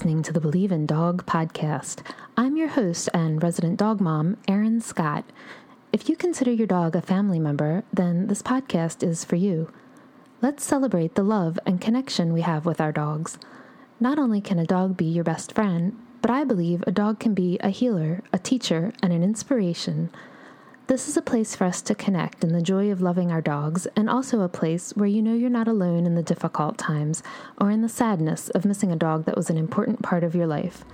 Listening to the Believe in Dog podcast. I'm your host and resident dog mom, Erin Scott. If you consider your dog a family member, then this podcast is for you. Let's celebrate the love and connection we have with our dogs. Not only can a dog be your best friend, but I believe a dog can be a healer, a teacher, and an inspiration. This is a place for us to connect in the joy of loving our dogs, and also a place where you know you're not alone in the difficult times or in the sadness of missing a dog that was an important part of your life.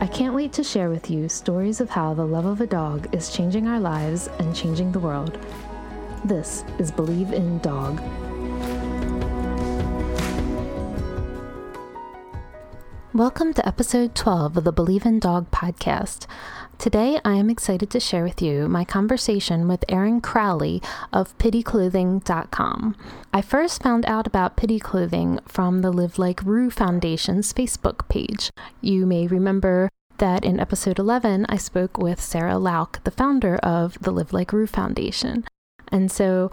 I can't wait to share with you stories of how the love of a dog is changing our lives and changing the world. This is Believe in Dog. Welcome to episode 12 of the Believe in Dog podcast. Today, I am excited to share with you my conversation with Erin Crowley of PittyClothing.com. I first found out about Pitty Clothing from the Live Like Rue Foundation's Facebook page. You may remember that in episode 11, I spoke with Sarah Lauk, the founder of the Live Like Rue Foundation. And so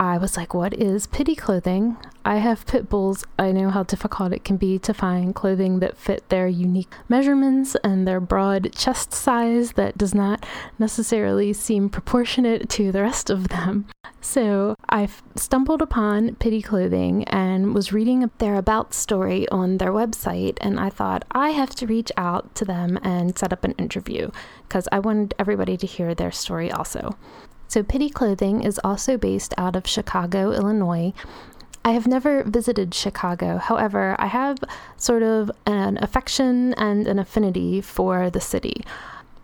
I was like, what is Pitty clothing? I have pit bulls. I know how difficult it can be to find clothing that fit their unique measurements and their broad chest size that does not necessarily seem proportionate to the rest of them. So I stumbled upon Pitty Clothing and was reading their about story on their website, and I thought I have to reach out to them and set up an interview because I wanted everybody to hear their story also. So, Pitty Clothing is also based out of Chicago, Illinois. I have never visited Chicago. However, I have sort of an affection and an affinity for the city.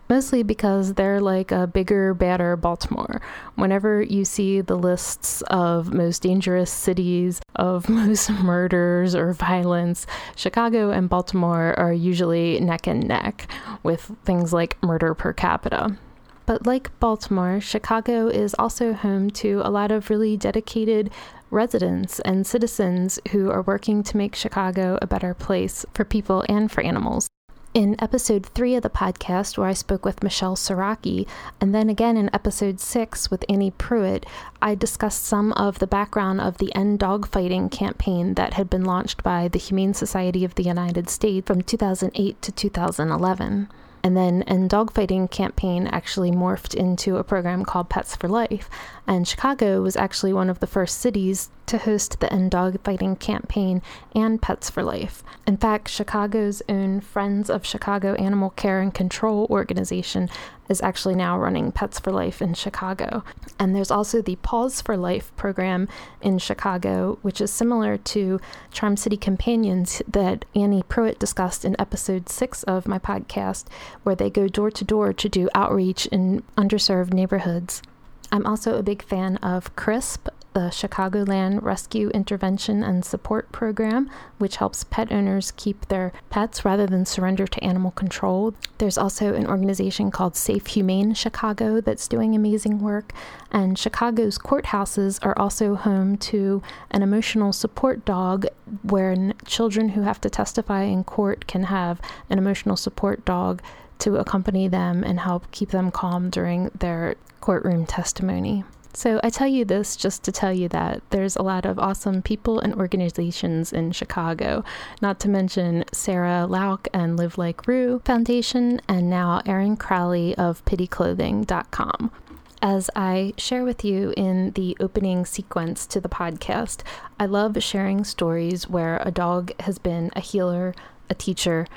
Mostly because they're like a bigger, badder Baltimore. Whenever you see the lists of most dangerous cities, of most murders or violence, Chicago and Baltimore are usually neck and neck with things like murder per capita. But like Baltimore, Chicago is also home to a lot of really dedicated residents and citizens who are working to make Chicago a better place for people and for animals. In episode three of the podcast, where I spoke with Michelle Soraki, and then again in episode six with Annie Pruitt, I discussed some of the background of the End Dogfighting campaign that had been launched by the Humane Society of the United States from 2008 to 2011. And then End Dogfighting campaign actually morphed into a program called Pets for Life. And Chicago was actually one of the first cities to host the End Dogfighting campaign and Pets for Life. In fact, Chicago's own Friends of Chicago Animal Care and Control organization is actually now running Pets for Life in Chicago. And there's also the Paws for Life program in Chicago, which is similar to Charm City Companions that Annie Pruitt discussed in episode six of my podcast, where they go door to door to do outreach in underserved neighborhoods. I'm also a big fan of CRISP, the Chicagoland Rescue Intervention and Support Program, which helps pet owners keep their pets rather than surrender to animal control. There's also an organization called Safe Humane Chicago that's doing amazing work. And Chicago's courthouses are also home to an emotional support dog where children who have to testify in court can have an emotional support dog to accompany them and help keep them calm during their courtroom testimony. So, I tell you this just to tell you that there's a lot of awesome people and organizations in Chicago, not to mention Sarah Lauk and Live Like Rue Foundation, and now Erin Crowley of PittyClothing.com. As I share with you in the opening sequence to the podcast, I love sharing stories where a dog has been a healer, a teacher,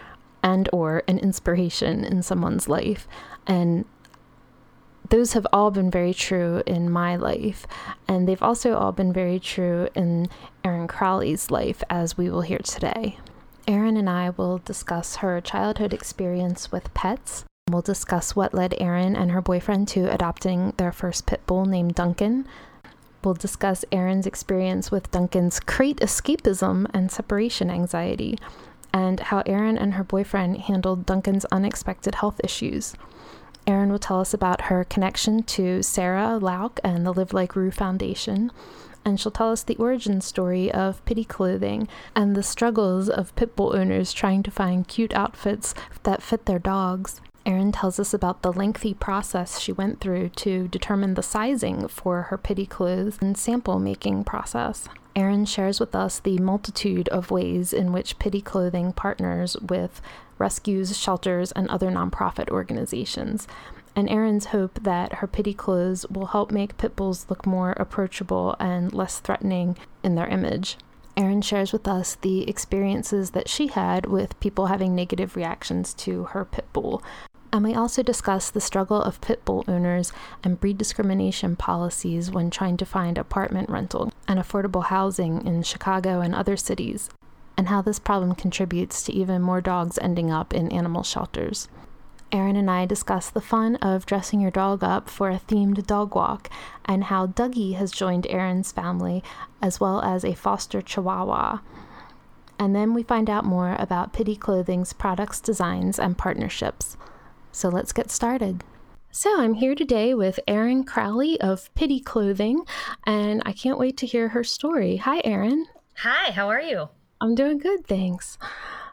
and or an inspiration in someone's life. And those have all been very true in my life. And they've also all been very true in Erin Crowley's life, as we will hear today. Erin and I will discuss her childhood experience with pets. We'll discuss what led Erin and her boyfriend to adopting their first pit bull named Duncan. We'll discuss Erin's experience with Duncan's crate escapism and separation anxiety, and how Erin and her boyfriend handled Duncan's unexpected health issues. Erin will tell us about her connection to Sarah Lauk and the Live Like Rue Foundation. And she'll tell us the origin story of Pitty Clothing and the struggles of pit bull owners trying to find cute outfits that fit their dogs. Erin tells us about the lengthy process she went through to determine the sizing for her Pitty clothes and sample making process. Erin shares with us the multitude of ways in which Pitty Clothing partners with rescues, shelters, and other nonprofit organizations. And Erin's hope that her Pitty clothes will help make pit bulls look more approachable and less threatening in their image. Erin shares with us the experiences that she had with people having negative reactions to her pit bull. And we also discuss the struggle of pit bull owners and breed discrimination policies when trying to find apartment rental and affordable housing in Chicago and other cities, and how this problem contributes to even more dogs ending up in animal shelters. Erin and I discuss the fun of dressing your dog up for a themed dog walk and how Dougie has joined Erin's family, as well as a foster chihuahua. And then we find out more about Pitty Clothing's products, designs, and partnerships. So let's get started. So, I'm here today with Erin Crowley of Pitty Clothing, and I can't wait to hear her story. Hi, Erin. Hi, how are you? I'm doing good, thanks.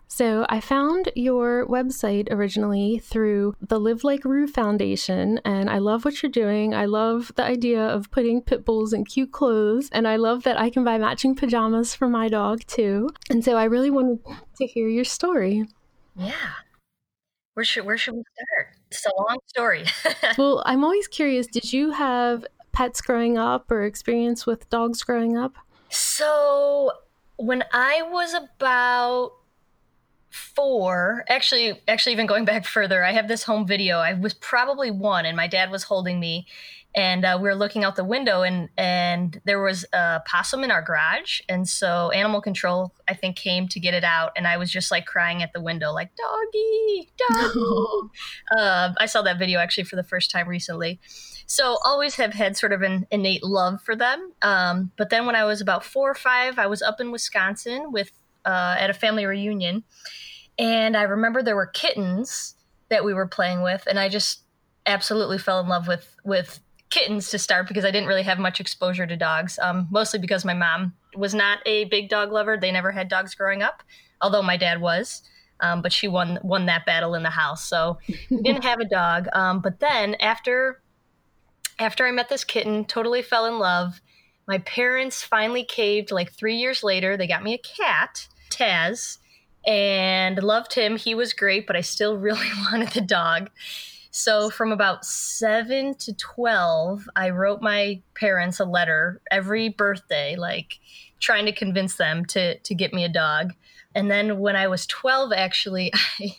So I found your website originally through the Live Like Rue Foundation, and I love what you're doing. I love the idea of putting pit bulls in cute clothes, and I love that I can buy matching pajamas for my dog too. And so I really wanted to hear your story. Yeah. Where should where should we start? It's a long story. well, I'm always curious, did you have pets growing up or experience with dogs growing up? So when I was about four actually actually even going back further i have this home video. I was probably one and my dad was holding me and uh, we were looking out the window and and there was a possum in our garage and so animal control i think came to get it out and i was just like crying at the window like doggy doggy. Uh, i saw that video actually for the first time recently so always have had sort of an innate love for them um, but then when i was about four or five i was up in wisconsin with uh, at a family reunion and I remember there were kittens that we were playing with, and I just absolutely fell in love with with kittens to start because I didn't really have much exposure to dogs. Um, mostly because my mom was not a big dog lover; they never had dogs growing up, although my dad was. Um, but she won won that battle in the house, so didn't have a dog. Um, but then after after I met this kitten, totally fell in love. My parents finally caved. Like three years later, they got me a cat, Taz and loved him. He was great, but I still really wanted the dog. So from about seven to 12, I wrote my parents a letter every birthday, like trying to convince them to, to get me a dog. And then when I was 12, actually, I,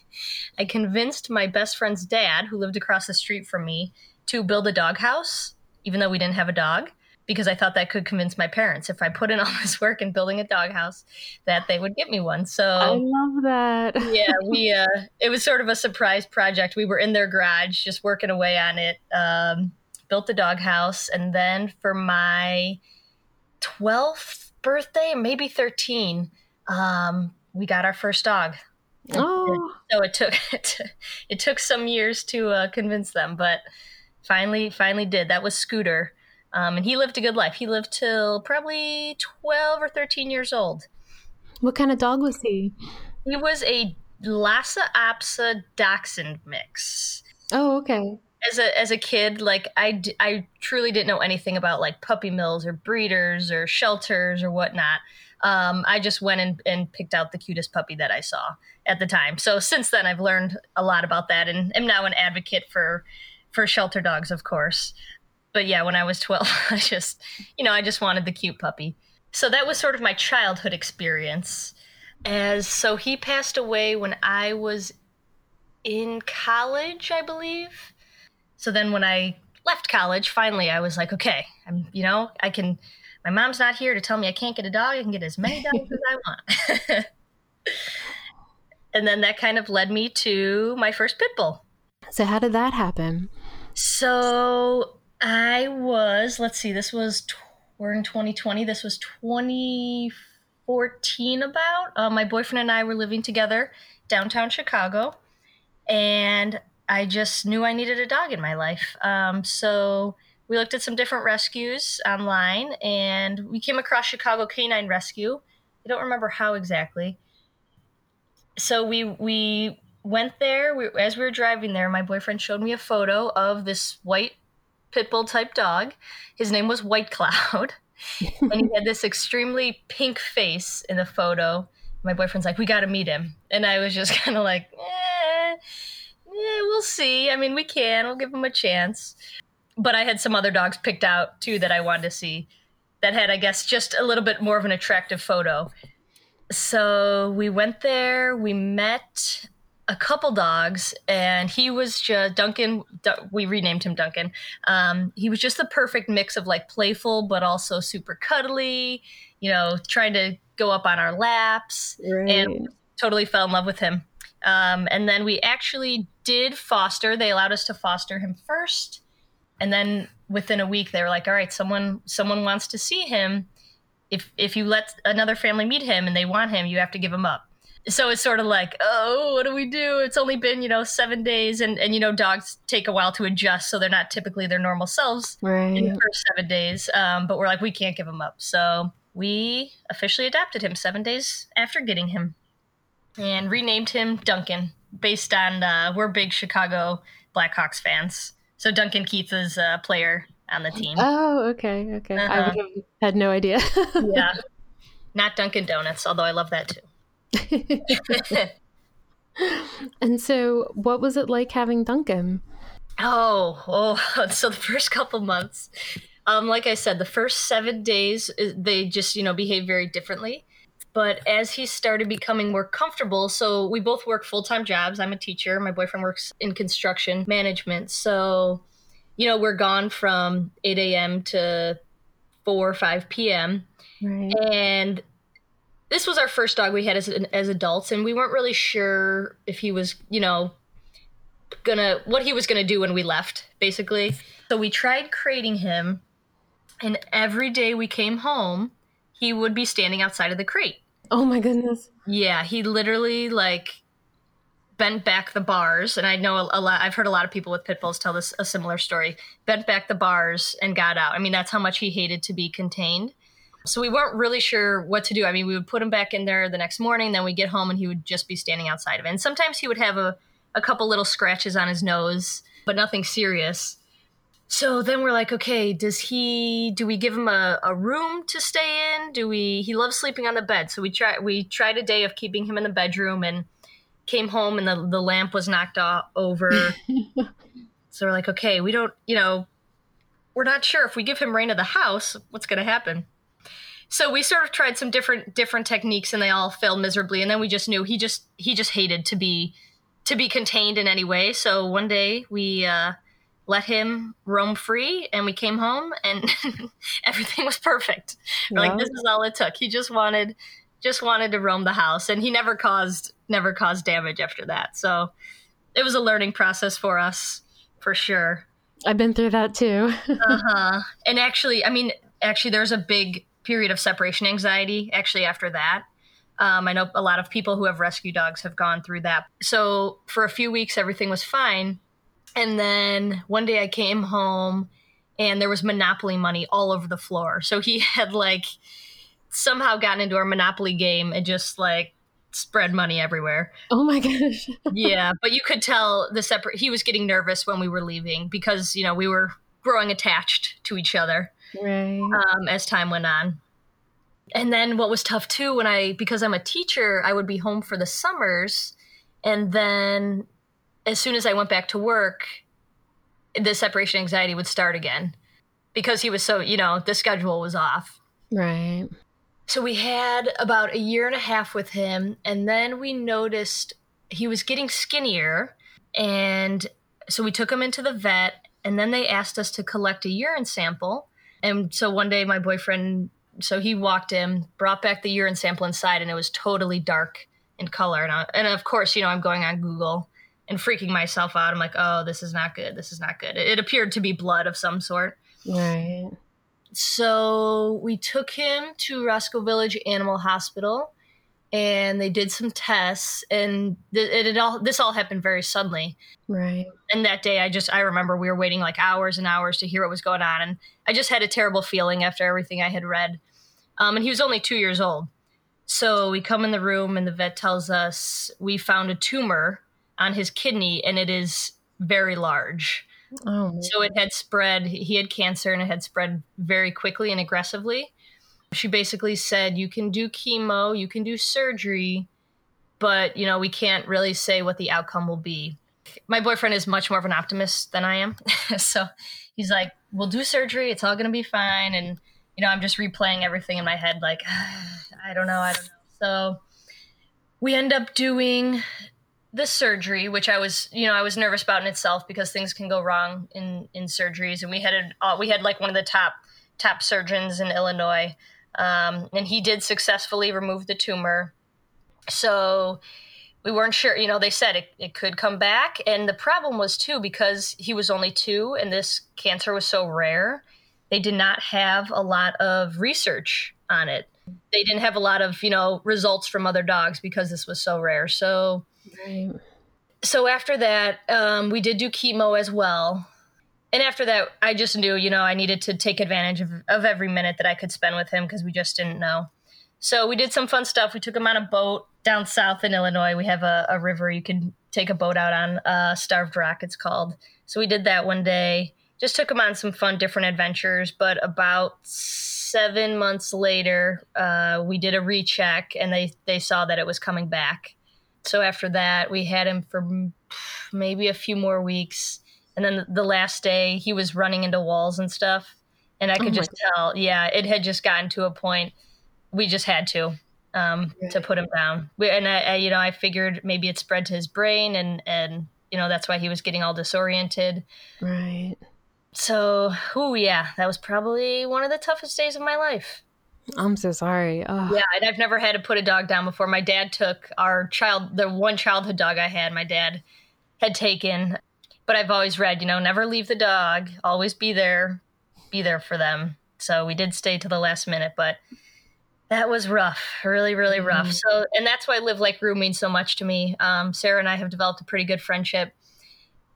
I convinced my best friend's dad, who lived across the street from me, to build a doghouse, even though we didn't have a dog because I thought that could convince my parents if I put in all this work in building a doghouse that they would get me one. So I love that. yeah, we uh, it was sort of a surprise project. We were in their garage just working away on it. Um, built the doghouse, and then for my twelfth birthday, maybe thirteen, um, we got our first dog. Oh, so it took it took some years to uh, convince them, but finally finally did. That was Scooter. Um, and he lived a good life. He lived till probably 12 or 13 years old. What kind of dog was he? He was a Lhasa Apso Dachshund mix. Oh, okay. As a as a kid, like I, I truly didn't know anything about like puppy mills or breeders or shelters or whatnot. Um, I just went and, and picked out the cutest puppy that I saw at the time. So since then, I've learned a lot about that and am now an advocate for for shelter dogs, of course but yeah, when I was 12, I just, you know, I just wanted the cute puppy. So that was sort of my childhood experience. As so he passed away when I was in college, I believe. So then when I left college, finally I was like, okay, I'm, you know, I can my mom's not here to tell me I can't get a dog. I can get as many dogs as I want. and then that kind of led me to my first pit bull. So how did that happen? So I was, let's see, this was, we're in 2020. This was 2014 about. Uh, my boyfriend and I were living together downtown Chicago. And I just knew I needed a dog in my life. Um, so we looked at some different rescues online and we came across Chicago Canine Rescue. I don't remember how exactly. So we, we went there. We, as we were driving there, my boyfriend showed me a photo of this white pit bull type dog. His name was White Cloud. and he had this extremely pink face in the photo. My boyfriend's like, we got to meet him. And I was just kind of like, eh, eh, we'll see. I mean, we can. We'll give him a chance. But I had some other dogs picked out too that I wanted to see that had, I guess, just a little bit more of an attractive photo. So we went there. We met a couple dogs, and he was just Duncan. We renamed him Duncan. Um, he was just the perfect mix of like playful, but also super cuddly. You know, trying to go up on our laps, right. and totally fell in love with him. Um, and then we actually did foster. They allowed us to foster him first, and then within a week they were like, "All right, someone someone wants to see him. If if you let another family meet him and they want him, you have to give him up." So it's sort of like, oh, what do we do? It's only been, you know, seven days, and and you know, dogs take a while to adjust, so they're not typically their normal selves right. in the first seven days. Um, but we're like, we can't give him up, so we officially adopted him seven days after getting him, and renamed him Duncan, based on uh, we're big Chicago Blackhawks fans, so Duncan Keith is a player on the team. Oh, okay, okay. Uh-huh. I would have had no idea. yeah, not Dunkin' Donuts, although I love that too. and so, what was it like having Duncan? Oh, oh, so the first couple months, um, like I said, the first seven days, uh, they just, you know, behave very differently. But as he started becoming more comfortable, so we both work full time jobs. I'm a teacher. My boyfriend works in construction management. So, you know, we're gone from 8 a.m. to 4 or 5 p.m. Right. And this was our first dog we had as as adults, and we weren't really sure if he was, you know, gonna what he was gonna do when we left, basically. So we tried crating him, and every day we came home, he would be standing outside of the crate. Oh my goodness! Yeah, he literally like bent back the bars, and I know a, a lot. I've heard a lot of people with pit bulls tell this a similar story. Bent back the bars and got out. I mean, that's how much he hated to be contained. So we weren't really sure what to do. I mean, we would put him back in there the next morning, then we'd get home and he would just be standing outside of it. And sometimes he would have a, a couple little scratches on his nose, but nothing serious. So then we're like, okay, does he do we give him a, a room to stay in? Do we he loves sleeping on the bed. So we try we tried a day of keeping him in the bedroom and came home and the, the lamp was knocked off over. so we're like, okay, we don't, you know, we're not sure if we give him reign of the house, what's gonna happen so we sort of tried some different different techniques and they all failed miserably. And then we just knew he just he just hated to be to be contained in any way. So one day we uh, let him roam free and we came home and everything was perfect. Yeah. like this is all it took. He just wanted just wanted to roam the house and he never caused never caused damage after that. So it was a learning process for us for sure. I've been through that too. Uh-huh. And actually i mean actually there's a big period of separation anxiety actually after that. Um, I know a lot of people who have rescue dogs have gone through that. So for a few weeks, everything was fine. And then one day I came home and there was Monopoly money all over the floor. So he had like somehow gotten into our Monopoly game and just like spread money everywhere. Oh my gosh. yeah, but you could tell the separate he was getting nervous when we were leaving because, you know, we were growing attached to each other right. um, as time went on. And then what was tough too, when I, because I'm a teacher, I would be home for the summers. And then as soon as I went back to work, the separation anxiety would start again because he was so, you know, the schedule was off. Right. So we had about a year and a half with him. And then we noticed he was getting skinnier. And so we took him into the vet. And then they asked us to collect a urine sample. And so one day my boyfriend, so he walked in, brought back the urine sample inside, and it was totally dark in color. And, I, and of course, you know, I'm going on Google and freaking myself out. I'm like, oh, this is not good. This is not good. It, it appeared to be blood of some sort. Right. So we took him to Roscoe Village Animal Hospital and they did some tests and th- it, it, all this all happened very suddenly right and that day i just i remember we were waiting like hours and hours to hear what was going on and i just had a terrible feeling after everything i had read um, and he was only two years old so we come in the room and the vet tells us we found a tumor on his kidney, and it is very large. Oh, so it had spread. He had cancer, and it had spread very quickly and aggressively. She basically said, "You can do chemo, you can do surgery, but you know we can't really say what the outcome will be." My boyfriend is much more of an optimist than I am, so he's like, "We'll do surgery. It's all going to be fine." And you know, I'm just replaying everything in my head, like, I don't know, I don't know. So we end up doing the surgery, which I was, you know, I was nervous about in itself because things can go wrong in in surgeries, and we had a, we had like one of the top top surgeons in Illinois, um, and he did successfully remove the tumor. So we weren't sure, you know, they said it, it could come back, and the problem was too because he was only two, and this cancer was so rare, they did not have a lot of research on it they didn't have a lot of you know results from other dogs because this was so rare so right. so after that um, we did do chemo as well and after that i just knew you know i needed to take advantage of, of every minute that i could spend with him because we just didn't know. So we did some fun stuff. We took him on a boat down south in illinois. We have a, a river you can take a boat out on uh, starved rock it's called. So we did that one day. Just took him on some fun different adventures. But about seven months later, uh, we did a recheck and they, they saw that it was coming back. So after that, we had him for maybe a few more weeks. And then the last day, he was running into walls and stuff. And I could oh just God. tell, yeah, it had just gotten to a point we just had to um, right. to put him down. We, and I, I, you know, I figured maybe it spread to his brain, and and you know that's why he was getting all disoriented. Right. So, oh yeah, that was probably one of the toughest days of my life. I'm so sorry. Oh. Yeah, and I've never had to put a dog down before. My dad took our child, the one childhood dog I had, my dad had taken. But I've always read, you know, never leave the dog, always be there, be there for them. So we did stay to the last minute, but that was rough, really, really rough. Mm-hmm. So, and that's why Live Like Rue means so much to me. Um, Sarah and I have developed a pretty good friendship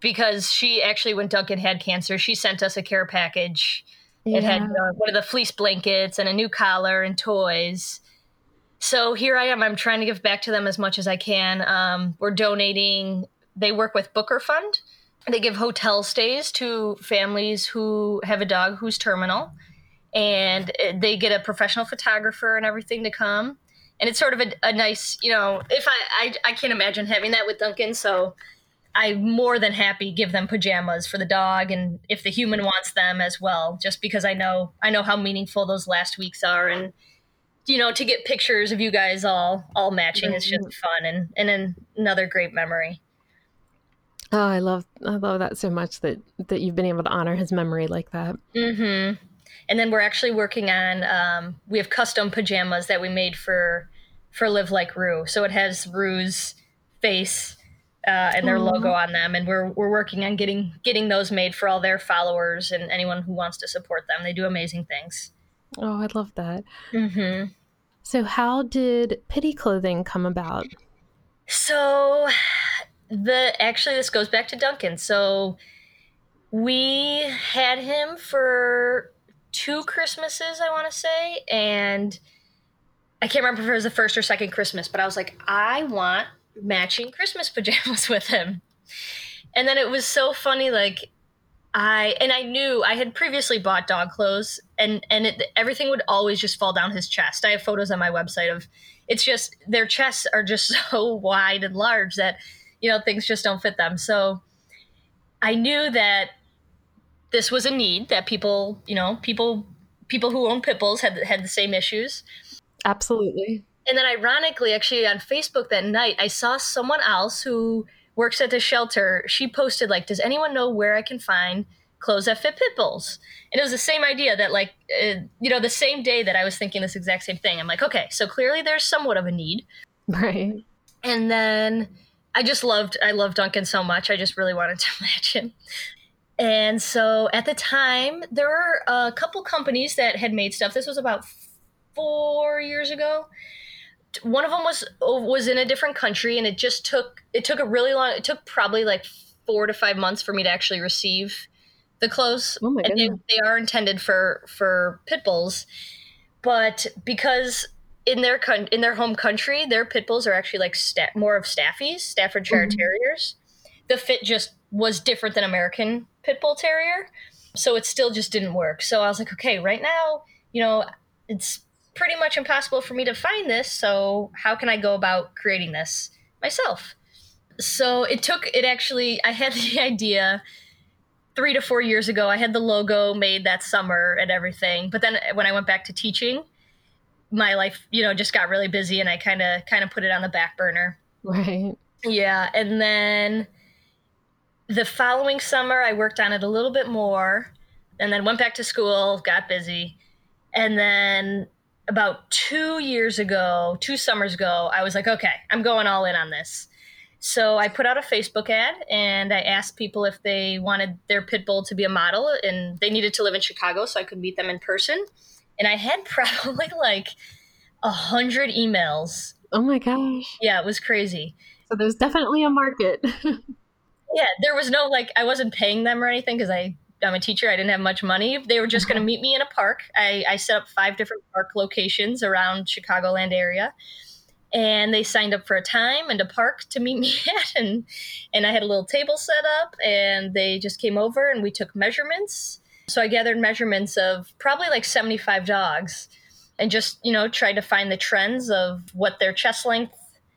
because she actually, when Duncan had cancer, she sent us a care package. Yeah. It had uh, one of the fleece blankets and a new collar and toys. So here I am. I'm trying to give back to them as much as I can. Um, we're donating. They work with Booker Fund. They give hotel stays to families who have a dog who's terminal, and uh, they get a professional photographer and everything to come. And it's sort of a, a nice, you know, if I, I I can't imagine having that with Duncan, so I more than happy give them pajamas for the dog and if the human wants them as well just because I know I know how meaningful those last weeks are and you know to get pictures of you guys all all matching is just mm-hmm. fun and and another great memory. Oh, I love I love that so much that that you've been able to honor his memory like that. Mhm. And then we're actually working on um, we have custom pajamas that we made for for Live Like Rue. So it has Rue's face uh, and their Aww. logo on them, and we're we're working on getting getting those made for all their followers and anyone who wants to support them. They do amazing things. Oh, I love that. Mm-hmm. So, how did Pitty Clothing come about? So, the actually this goes back to Duncan. So, we had him for two Christmases, I want to say, and I can't remember if it was the first or second Christmas, but I was like, I want matching Christmas pajamas with him. And then it was so funny, like I and I knew I had previously bought dog clothes, and and it, everything would always just fall down his chest. I have photos on my website of it's just their chests are just so wide and large that you know things just don't fit them. So I knew that this was a need that people, you know, people people who own pit bulls had had the same issues. Absolutely. And then, ironically, actually, on Facebook that night, I saw someone else who works at the shelter. She posted, like, Does anyone know where I can find clothes that fit pit bulls? And it was the same idea that, like, uh, you know, the same day that I was thinking this exact same thing. I'm like, okay, so clearly there's somewhat of a need. Right. And then I just loved, I loved Duncan so much. I just really wanted to match him. And so at the time, there were a couple companies that had made stuff. This was about four years ago one of them was oh, was in a different country and it just took it took a really long it took probably like four to five months for me to actually receive the clothes oh my and they, they, are intended for for pit bulls but because in their con- in their home country, their pit bulls are actually like sta- more of staffies, Staffordshire mm-hmm. Terriers. The fit just was different than American pit bull terrier, so it still just didn't work. So I was like, okay, right now, you know, it's pretty much impossible for me to find this. So how can I go about creating this myself? So it took it actually. I had the idea three to four years ago. I had the logo made that summer and everything, but then when I went back to teaching my life, you know, just got really busy and I kind of kind of put it on the back burner. Right. Yeah, and then the following summer I worked on it a little bit more and then went back to school, got busy. And then about 2 years ago, 2 summers ago, I was like, okay, I'm going all in on this. So I put out a Facebook ad and I asked people if they wanted their pit bull to be a model and they needed to live in Chicago so I could meet them in person and I had probably like a hundred emails. Oh my gosh! Yeah, it was crazy. So there's definitely a market. yeah, there was no like I wasn't paying them or anything because I I'm a teacher. I didn't have much money. They were just going to meet me in a park. I, I set up five different park locations around Chicagoland area, and they signed up for a time and a park to meet me at, and and I had a little table set up, and they just came over and we took measurements so I gathered measurements of probably like 75 dogs and just, you know, tried to find the trends of what their chest length,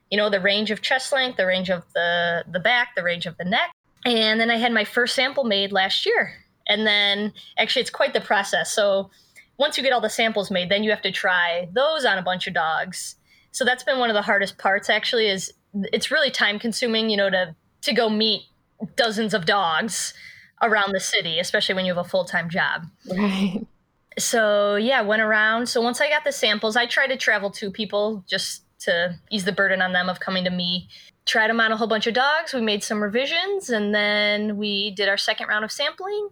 you know, the range of chest length, the range of the the back, the range of the neck. And then I had my first sample made last year. And then actually it's quite the process. So once you get all the samples made, then you have to try those on a bunch of dogs. So that's been one of the hardest parts actually is it's really time consuming, you know, to to go meet dozens of dogs around the city, especially when you have a full time job. Right. So yeah, went around. So once I got the samples, I tried to travel to people just to ease the burden on them of coming to me. Tried them on a whole bunch of dogs. We made some revisions, and then we did our second round of sampling,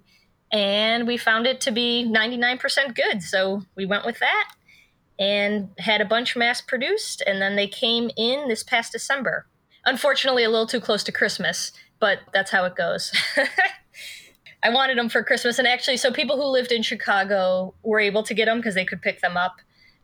and we found it to be 99% good. So we went with that and had a bunch mass produced, and then they came in this past December. Unfortunately, a little too close to Christmas, but that's how it goes. I wanted them for Christmas, and actually, so people who lived in Chicago were able to get them because they could pick them up.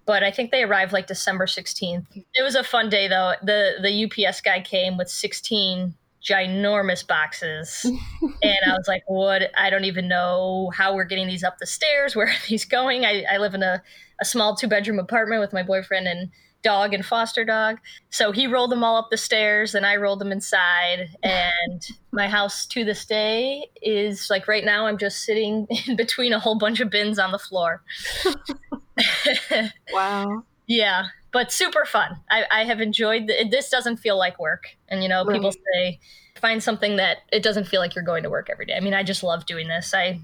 But I think they arrived like December 16th. It was a fun day though. The the UPS guy came with 16 ginormous boxes. and I was like, what? I don't even know how we're getting these up the stairs. Where are these going? I, I live in a, a small two bedroom apartment with my boyfriend and dog and foster dog. So he rolled them all up the stairs and I rolled them inside. And my house to this day is like right now, I'm just sitting in between a whole bunch of bins on the floor. wow. Yeah, but super fun. I, I have enjoyed the, this. Doesn't feel like work, and you know, right. people say find something that it doesn't feel like you're going to work every day. I mean, I just love doing this. I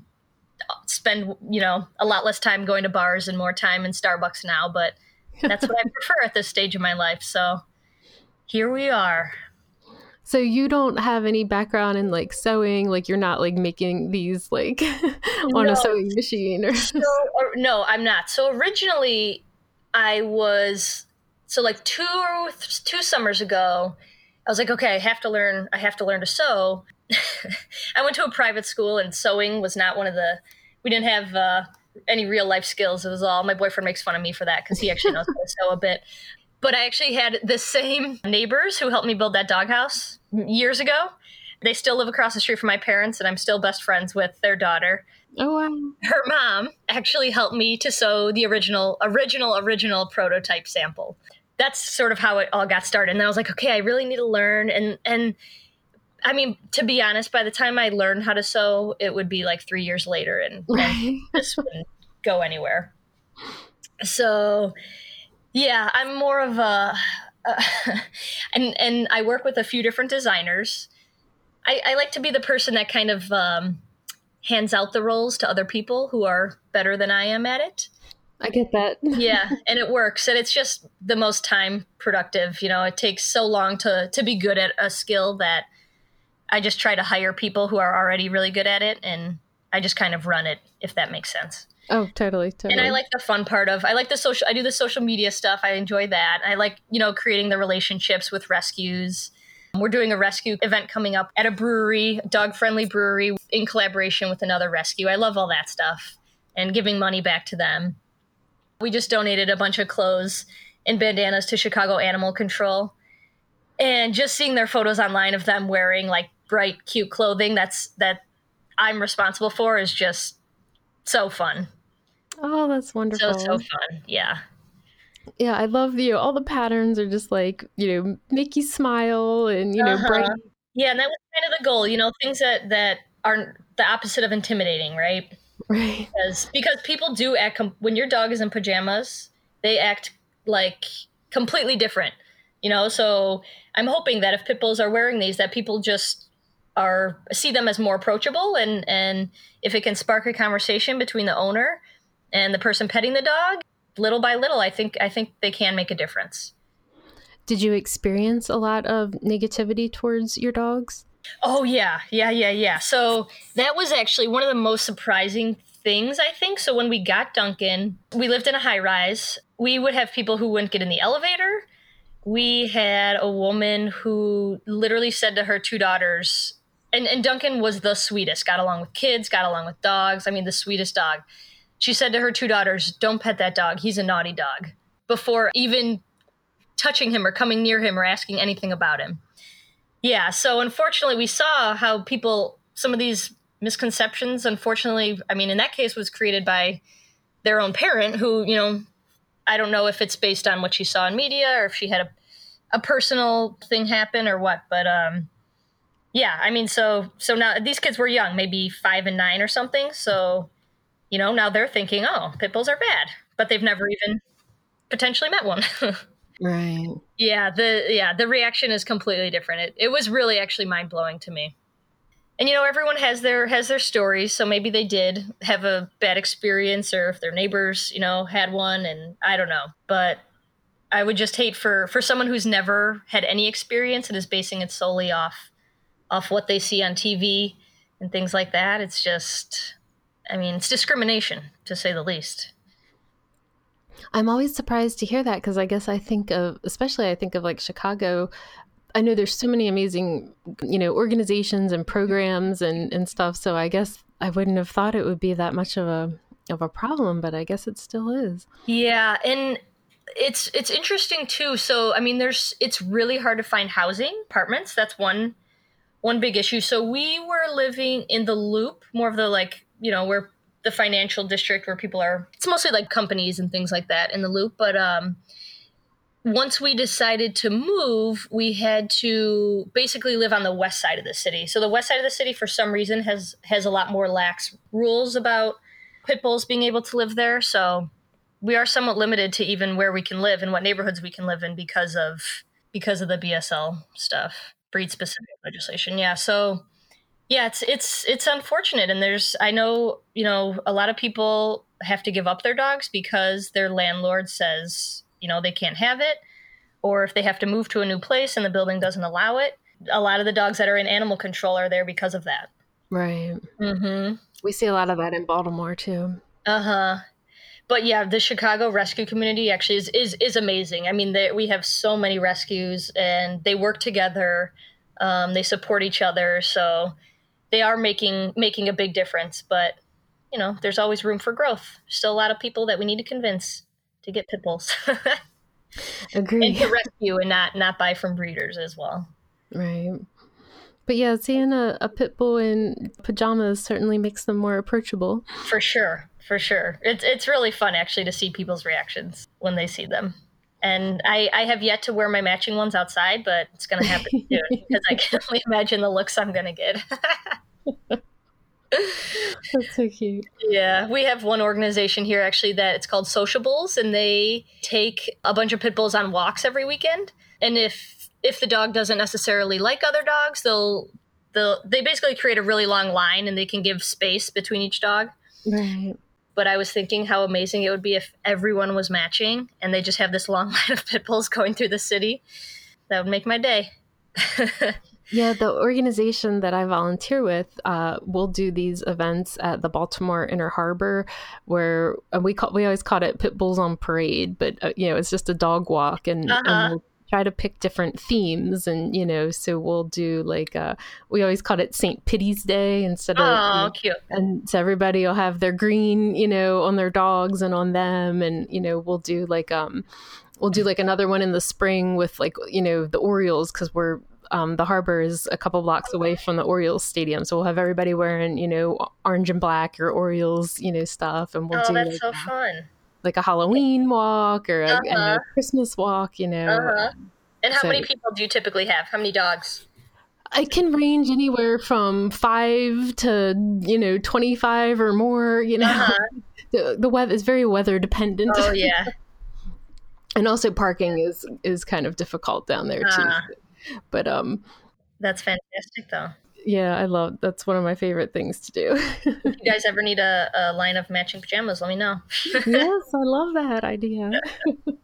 uh, spend you know a lot less time going to bars and more time in Starbucks now, but that's what I prefer at this stage of my life. So here we are. So you don't have any background in like sewing, like you're not like making these like on no. a sewing machine or... so, or no, I'm not. So originally I was so like two two summers ago, I was like, okay, I have to learn I have to learn to sew. I went to a private school and sewing was not one of the we didn't have uh, any real life skills. It was all my boyfriend makes fun of me for that because he actually knows how to sew a bit. But I actually had the same neighbors who helped me build that doghouse years ago. They still live across the street from my parents, and I'm still best friends with their daughter. Oh wow! Her mom actually helped me to sew the original, original, original prototype sample. That's sort of how it all got started. And I was like, okay, I really need to learn. And and I mean, to be honest, by the time I learned how to sew, it would be like three years later, and, and this wouldn't go anywhere. So, yeah, I'm more of a, uh, and and I work with a few different designers. I, I like to be the person that kind of um, hands out the roles to other people who are better than I am at it. I get that. yeah, and it works, and it's just the most time productive. You know, it takes so long to to be good at a skill that I just try to hire people who are already really good at it and I just kind of run it if that makes sense. Oh, totally, totally. And I like the fun part of I like the social I do the social media stuff. I enjoy that. I like, you know, creating the relationships with rescues. We're doing a rescue event coming up at a brewery, dog friendly brewery in collaboration with another rescue. I love all that stuff and giving money back to them. We just donated a bunch of clothes and bandanas to Chicago Animal Control. And just seeing their photos online of them wearing like bright, cute clothing that's that I'm responsible for is just so fun. Oh, that's wonderful. So so fun. Yeah. Yeah, I love you. All the patterns are just like, you know, make you smile and, you know, uh-huh. bright. Yeah, and that was kind of the goal, you know, things that that aren't the opposite of intimidating, right? Right. Because because people do act when your dog is in pajamas, they act like completely different. You know, so I'm hoping that if pit bulls are wearing these that people just are see them as more approachable and and if it can spark a conversation between the owner and the person petting the dog, little by little, I think I think they can make a difference. Did you experience a lot of negativity towards your dogs? Oh yeah, yeah, yeah, yeah. So that was actually one of the most surprising things, I think. So when we got Duncan, we lived in a high rise. We would have people who wouldn't get in the elevator. We had a woman who literally said to her two daughters, and, and Duncan was the sweetest, got along with kids, got along with dogs. I mean, the sweetest dog. She said to her two daughters, Don't pet that dog. He's a naughty dog. Before even touching him or coming near him or asking anything about him. Yeah. So unfortunately, we saw how people, some of these misconceptions, unfortunately, I mean, in that case, was created by their own parent who, you know, I don't know if it's based on what she saw in media or if she had a, a personal thing happen or what, but um, yeah, I mean, so so now these kids were young, maybe five and nine or something. So, you know, now they're thinking, oh, pit bulls are bad, but they've never even potentially met one. right. Yeah. The yeah the reaction is completely different. It it was really actually mind blowing to me and you know everyone has their has their stories so maybe they did have a bad experience or if their neighbors you know had one and i don't know but i would just hate for for someone who's never had any experience and is basing it solely off off what they see on tv and things like that it's just i mean it's discrimination to say the least I'm always surprised to hear that because I guess I think of, especially I think of like Chicago I know there's so many amazing, you know, organizations and programs and, and stuff. So I guess I wouldn't have thought it would be that much of a of a problem, but I guess it still is. Yeah, and it's it's interesting too. So I mean, there's it's really hard to find housing apartments. That's one one big issue. So we were living in the Loop, more of the like you know where the financial district where people are. It's mostly like companies and things like that in the Loop, but um once we decided to move, we had to basically live on the west side of the city. So the west side of the city, for some reason, has has a lot more lax rules about pit bulls being able to live there. So we are somewhat limited to even where we can live and what neighborhoods we can live in because of because of the BSL stuff, breed specific legislation. Yeah. So yeah, it's it's it's unfortunate, and there's I know you know a lot of people have to give up their dogs because their landlord says you know they can't have it or if they have to move to a new place and the building doesn't allow it a lot of the dogs that are in animal control are there because of that right mm-hmm. we see a lot of that in baltimore too uh-huh but yeah the chicago rescue community actually is is, is amazing i mean they, we have so many rescues and they work together um, they support each other so they are making making a big difference but you know there's always room for growth still a lot of people that we need to convince to get pit bulls. Agree. And to rescue and not not buy from breeders as well. Right. But yeah, seeing a, a pit bull in pajamas certainly makes them more approachable. For sure. For sure. It's it's really fun actually to see people's reactions when they see them. And I, I have yet to wear my matching ones outside, but it's gonna happen soon because I can only imagine the looks I'm gonna get. That's so cute. Yeah, we have one organization here actually that it's called Sociables, and they take a bunch of pit bulls on walks every weekend. And if if the dog doesn't necessarily like other dogs, they'll they'll they basically create a really long line, and they can give space between each dog. Right. But I was thinking how amazing it would be if everyone was matching, and they just have this long line of pit bulls going through the city. That would make my day. Yeah, the organization that I volunteer with uh, will do these events at the Baltimore Inner Harbor, where we call we always call it Pit Bulls on Parade, but uh, you know it's just a dog walk, and, uh-huh. and we'll try to pick different themes, and you know, so we'll do like uh, we always called it Saint Pity's Day instead of oh, cute, and so everybody will have their green, you know, on their dogs and on them, and you know, we'll do like um we'll do like another one in the spring with like you know the Orioles because we're um, the harbor is a couple blocks away from the Orioles stadium, so we'll have everybody wearing you know orange and black or Orioles you know stuff, and we'll oh, do that's like, so fun. Like a Halloween walk or a, and a Uh-huh. Christmas walk. You know, Uh-huh. And how So- many people do you typically have? How many dogs? it can range anywhere from five to you know twenty five or more. You know, Uh-huh. the the weather is very weather dependent. Oh yeah. and also parking is is kind of difficult down there too. Ah. But um, That's fantastic though. Yeah, I love that's one of my favorite things to do. If you guys ever need a, a line of matching pajamas, let me know. yes, I love that idea.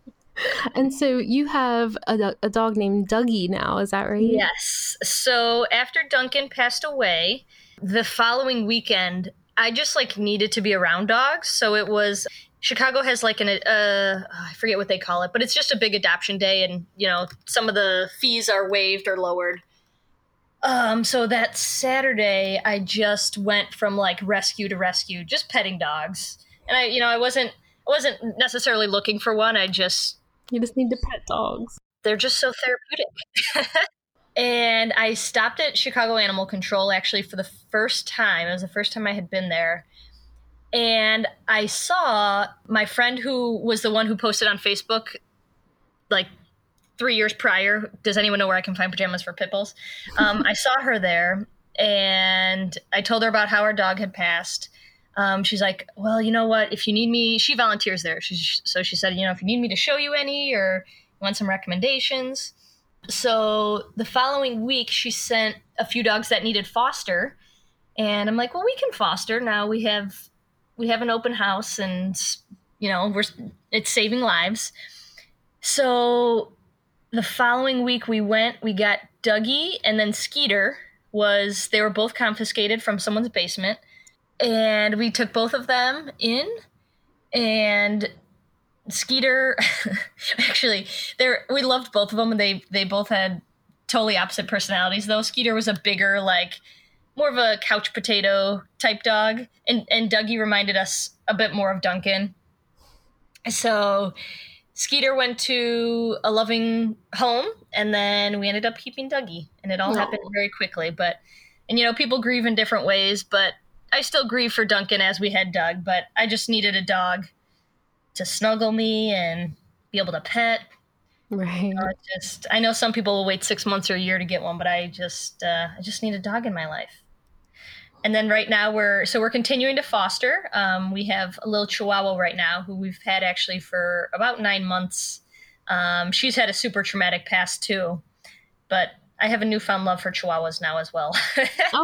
and so you have a, a dog named Dougie now, is that right? Yes. So after Duncan passed away, the following weekend, I just like needed to be around dogs. So it was Chicago has like an uh I forget what they call it, but it's just a big adoption day and you know, some of the fees are waived or lowered. Um so that Saturday I just went from like rescue to rescue, just petting dogs. And I you know, I wasn't I wasn't necessarily looking for one. I just You just need to pet dogs. they're just so therapeutic. and I stopped at Chicago Animal Control actually for the first time. It was the first time I had been there. And I saw my friend who was the one who posted on Facebook like three years prior. Does anyone know where I can find pajamas for pit bulls? Um, I saw her there and I told her about how our dog had passed. Um, she's like, well, you know what? If you need me, she volunteers there. She's, so she said, you know, if you need me to show you any or want some recommendations. So the following week, she sent a few dogs that needed foster, and I'm like, well, we can foster now. We have we have an open house, and you know, we're it's saving lives. So the following week, we went. We got Dougie, and then Skeeter was. They were both confiscated from someone's basement, and we took both of them in, and Skeeter actually there we loved both of them and they they both had totally opposite personalities though. Skeeter was a bigger like more of a couch potato type dog and and Dougie reminded us a bit more of Duncan. So Skeeter went to a loving home and then we ended up keeping Dougie and it all happened very quickly but and you know people grieve in different ways but I still grieve for Duncan as we had Doug but I just needed a dog to snuggle me and be able to pet. Right. You know, just I know some people will wait six months or a year to get one, but I just uh, I just need a dog in my life. And then right now we're so we're continuing to foster. Um, we have a little Chihuahua right now who we've had actually for about nine months. Um, she's had a super traumatic past too, but I have a newfound love for Chihuahuas now as well. Oh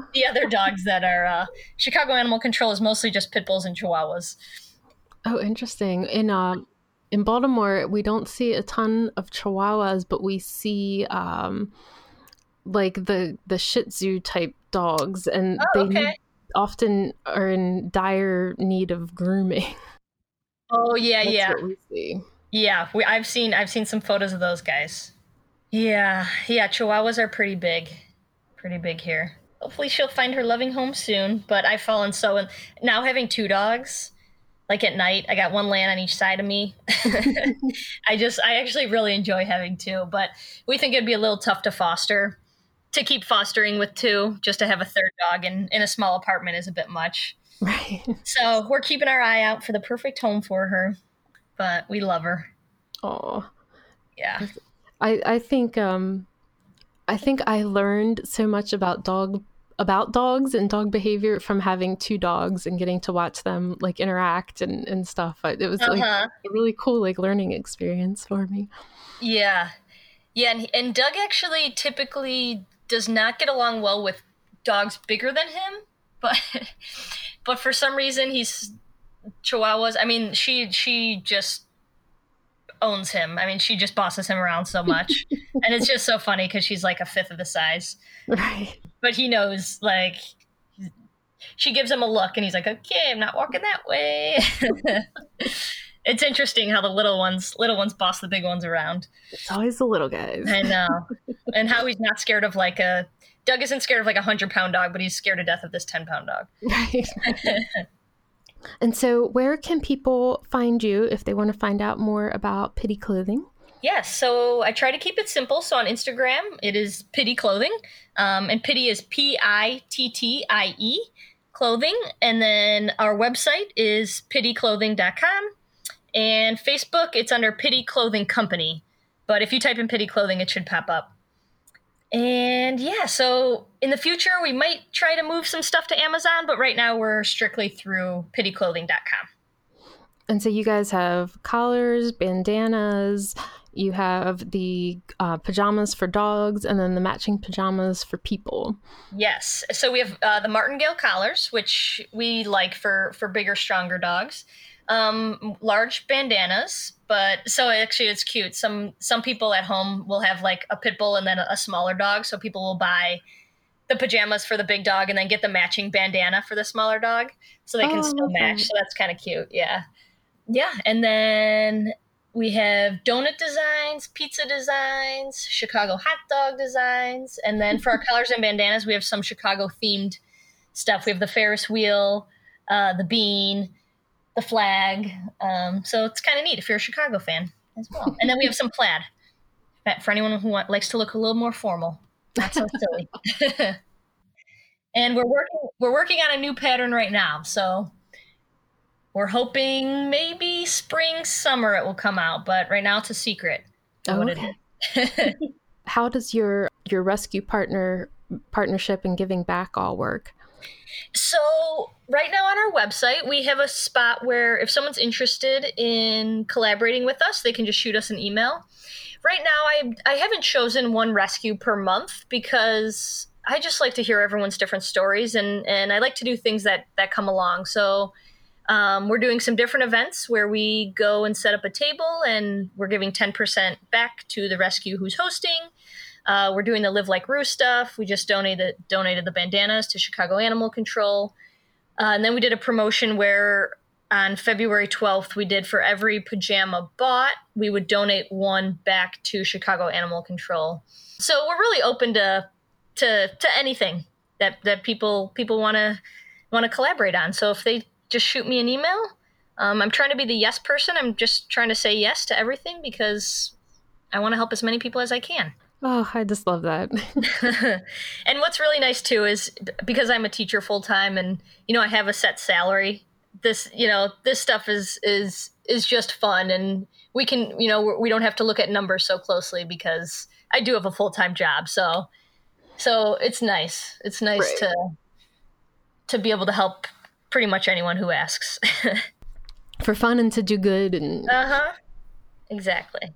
wow. the other dogs that are uh, Chicago Animal Control is mostly just pit bulls and Chihuahuas. Oh, interesting. In um in Baltimore, we don't see a ton of Chihuahuas, but we see um like the the Shih Tzu type dogs, and Oh, they okay. often are in dire need of grooming. Oh yeah, That's yeah. we see. Yeah, we, I've seen I've seen some photos of those guys. Yeah, yeah, Chihuahuas are pretty big, pretty big here. Hopefully, she'll find her loving home soon. But I've fallen so in now having two dogs. Like at night, I got one laying on each side of me. I just I actually really enjoy having two, but we think it'd be a little tough to foster. To keep fostering with two, just to have a third dog in, in a small apartment is a bit much. Right. So we're keeping our eye out for the perfect home for her. But we love her. Oh. Yeah. I I think um I think I learned so much about dog about dogs and dog behavior from having two dogs and getting to watch them like interact and, and stuff. It was like Uh-huh. a really cool like learning experience for me. Yeah. Yeah, and, and Doug actually typically does not get along well with dogs bigger than him, but but for some reason he's Chihuahuas. I mean, she she just owns him. I mean, she just bosses him around so much, and it's just so funny because she's like a fifth of the size. Right. But he knows, like, she gives him a look, and he's like, "Okay, I'm not walking that way." it's interesting how the little ones little ones boss the big ones around. It's always the little guys. I know. and how he's not scared of like a Doug isn't scared of like a hundred pound dog, but he's scared to death of this ten pound dog. Right. And so, where can people find you if they want to find out more about Pitty Clothing? Yes, so I try to keep it simple. So on Instagram, it is Pitty Clothing, um, and Pitty is P I T T I E clothing. And then our website is pittyclothing.com. And Facebook, it's under Pitty Clothing Company. But if you type in Pitty Clothing, it should pop up. And yeah, so in the future, we might try to move some stuff to Amazon, but right now we're strictly through pittyclothing.com. And so you guys have collars, bandanas, you have the uh, pajamas for dogs, and then the matching pajamas for people. Yes. So we have uh, the martingale collars, which we like for for bigger, stronger dogs. Um, large bandanas, but so actually it's cute. Some some people at home will have like a pit bull and then a, a smaller dog, so people will buy the pajamas for the big dog and then get the matching bandana for the smaller dog, so they can oh, still match. So that's kind of cute. Yeah, yeah. And then we have donut designs, pizza designs, Chicago hot dog designs, and then for our colors and bandanas, we have some Chicago themed stuff. We have the Ferris wheel, uh, the bean the flag. Um, so it's kind of neat if you're a Chicago fan as well. And then we have some plaid for anyone who want, likes to look a little more formal, not so silly. and we're working we're working on a new pattern right now. So we're hoping maybe spring summer it will come out, but right now it's a secret. Oh, okay. How does your your rescue partner partnership and giving back all work? So, right now on our website, we have a spot where if someone's interested in collaborating with us, they can just shoot us an email. Right now, I, I haven't chosen one rescue per month because I just like to hear everyone's different stories and, and I like to do things that, that come along. So, um, we're doing some different events where we go and set up a table and we're giving 10% back to the rescue who's hosting. Uh, we're doing the Live Like Roo stuff. We just donated donated the bandanas to Chicago Animal Control, uh, and then we did a promotion where on February 12th we did for every pajama bought, we would donate one back to Chicago Animal Control. So we're really open to to to anything that that people people want to want to collaborate on. So if they just shoot me an email, um, I'm trying to be the yes person. I'm just trying to say yes to everything because I want to help as many people as I can. Oh, I just love that. and what's really nice too is because I'm a teacher full time and you know I have a set salary. This you know this stuff is is is just fun and we can you know we don't have to look at numbers so closely because I do have a full time job. So so it's nice. It's nice right. to to be able to help pretty much anyone who asks. For fun and to do good and uh huh exactly.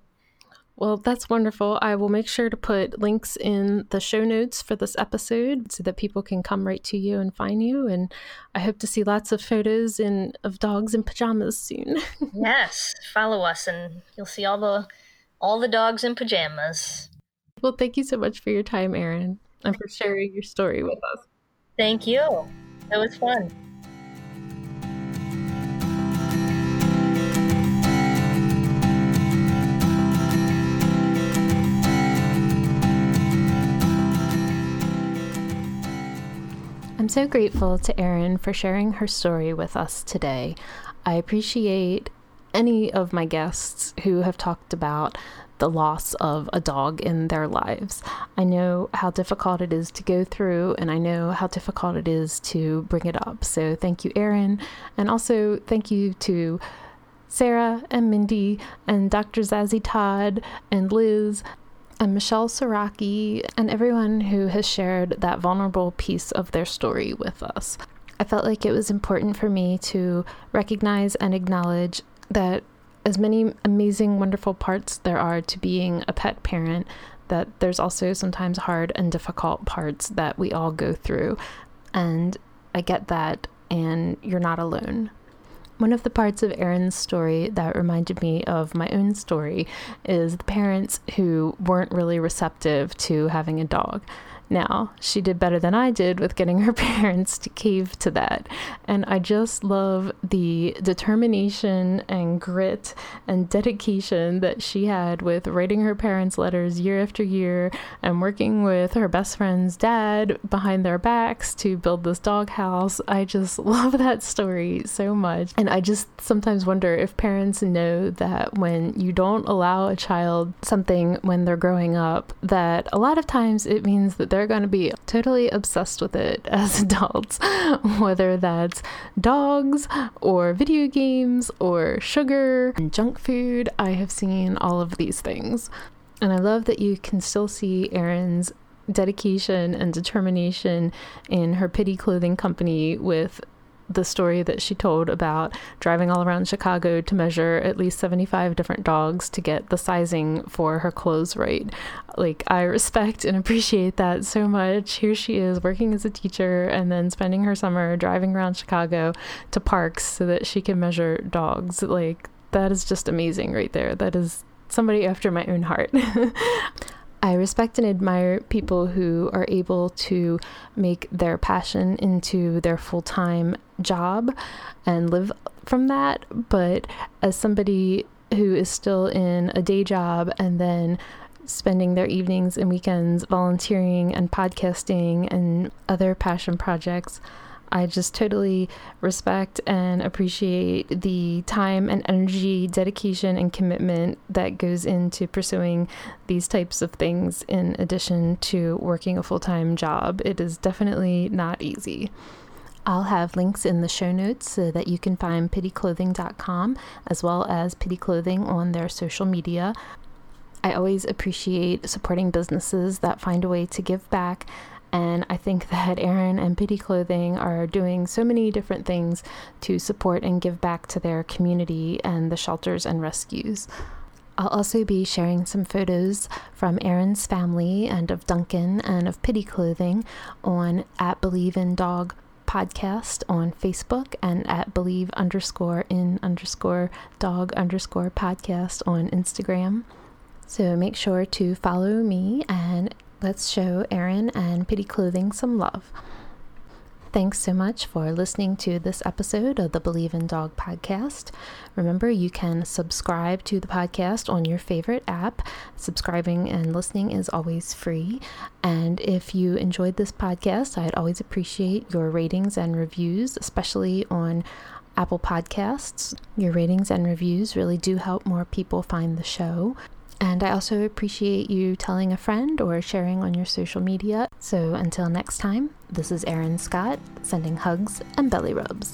Well, that's wonderful. I will make sure to put links in the show notes for this episode so that people can come right to you and find you. And I hope to see lots of photos in of dogs in pajamas soon. yes, follow us and you'll see all the all the dogs in pajamas. Well, thank you so much for your time, Erin, and for sharing your story with us. Thank you. It was fun. So grateful to Erin for sharing her story with us today. I appreciate any of my guests who have talked about the loss of a dog in their lives. I know how difficult it is to go through, and I know how difficult it is to bring it up. So, thank you, Erin. And also, thank you to Sarah and Mindy and Dr. Zazie Todd and Liz and Michelle Soraki, and everyone who has shared that vulnerable piece of their story with us. I felt like it was important for me to recognize and acknowledge that as many amazing, wonderful parts there are to being a pet parent, that there's also sometimes hard and difficult parts that we all go through. And I get that, and you're not alone. One of the parts of Erin's story that reminded me of my own story is the parents who weren't really receptive to having a dog. Now, she did better than I did with getting her parents to cave to that. And I just love the determination and grit and dedication that she had with writing her parents letters year after year and working with her best friend's dad behind their backs to build this doghouse. I just love that story so much. And I just sometimes wonder if parents know that when you don't allow a child something when they're growing up, that a lot of times it means that they're going to be totally obsessed with it as adults, whether that's dogs or video games or sugar and junk food. I have seen all of these things. And I love that you can still see Erin's dedication and determination in her Pitty clothing company with the story that she told about driving all around Chicago to measure at least 75 different dogs to get the sizing for her clothes right. Like, I respect and appreciate that so much. Here she is working as a teacher and then spending her summer driving around Chicago to parks so that she can measure dogs. Like, that is just amazing right there. That is somebody after my own heart. I respect and admire people who are able to make their passion into their full time job and live from that. But as somebody who is still in a day job and then spending their evenings and weekends volunteering and podcasting and other passion projects, I just totally respect and appreciate the time and energy, dedication, and commitment that goes into pursuing these types of things in addition to working a full time job. It is definitely not easy. I'll have links in the show notes so that you can find pittyclothing.com as well as Pitty Clothing on their social media. I always appreciate supporting businesses that find a way to give back and I think that Erin and Pitty Clothing are doing so many different things to support and give back to their community and the shelters and rescues. I'll also be sharing some photos from Erin's family and of Duncan and of Pitty Clothing on at Believe in Dog podcast on Facebook and at believe underscore in underscore dog underscore podcast on Instagram. So make sure to follow me and let's show Erin and Pitty Clothing some love. Thanks so much for listening to this episode of the Believe in Dog podcast. Remember, you can subscribe to the podcast on your favorite app. Subscribing and listening is always free. And if you enjoyed this podcast, I'd always appreciate your ratings and reviews, especially on Apple Podcasts. Your ratings and reviews really do help more people find the show. And I also appreciate you telling a friend or sharing on your social media. So until next time, this is Erin Scott sending hugs and belly rubs.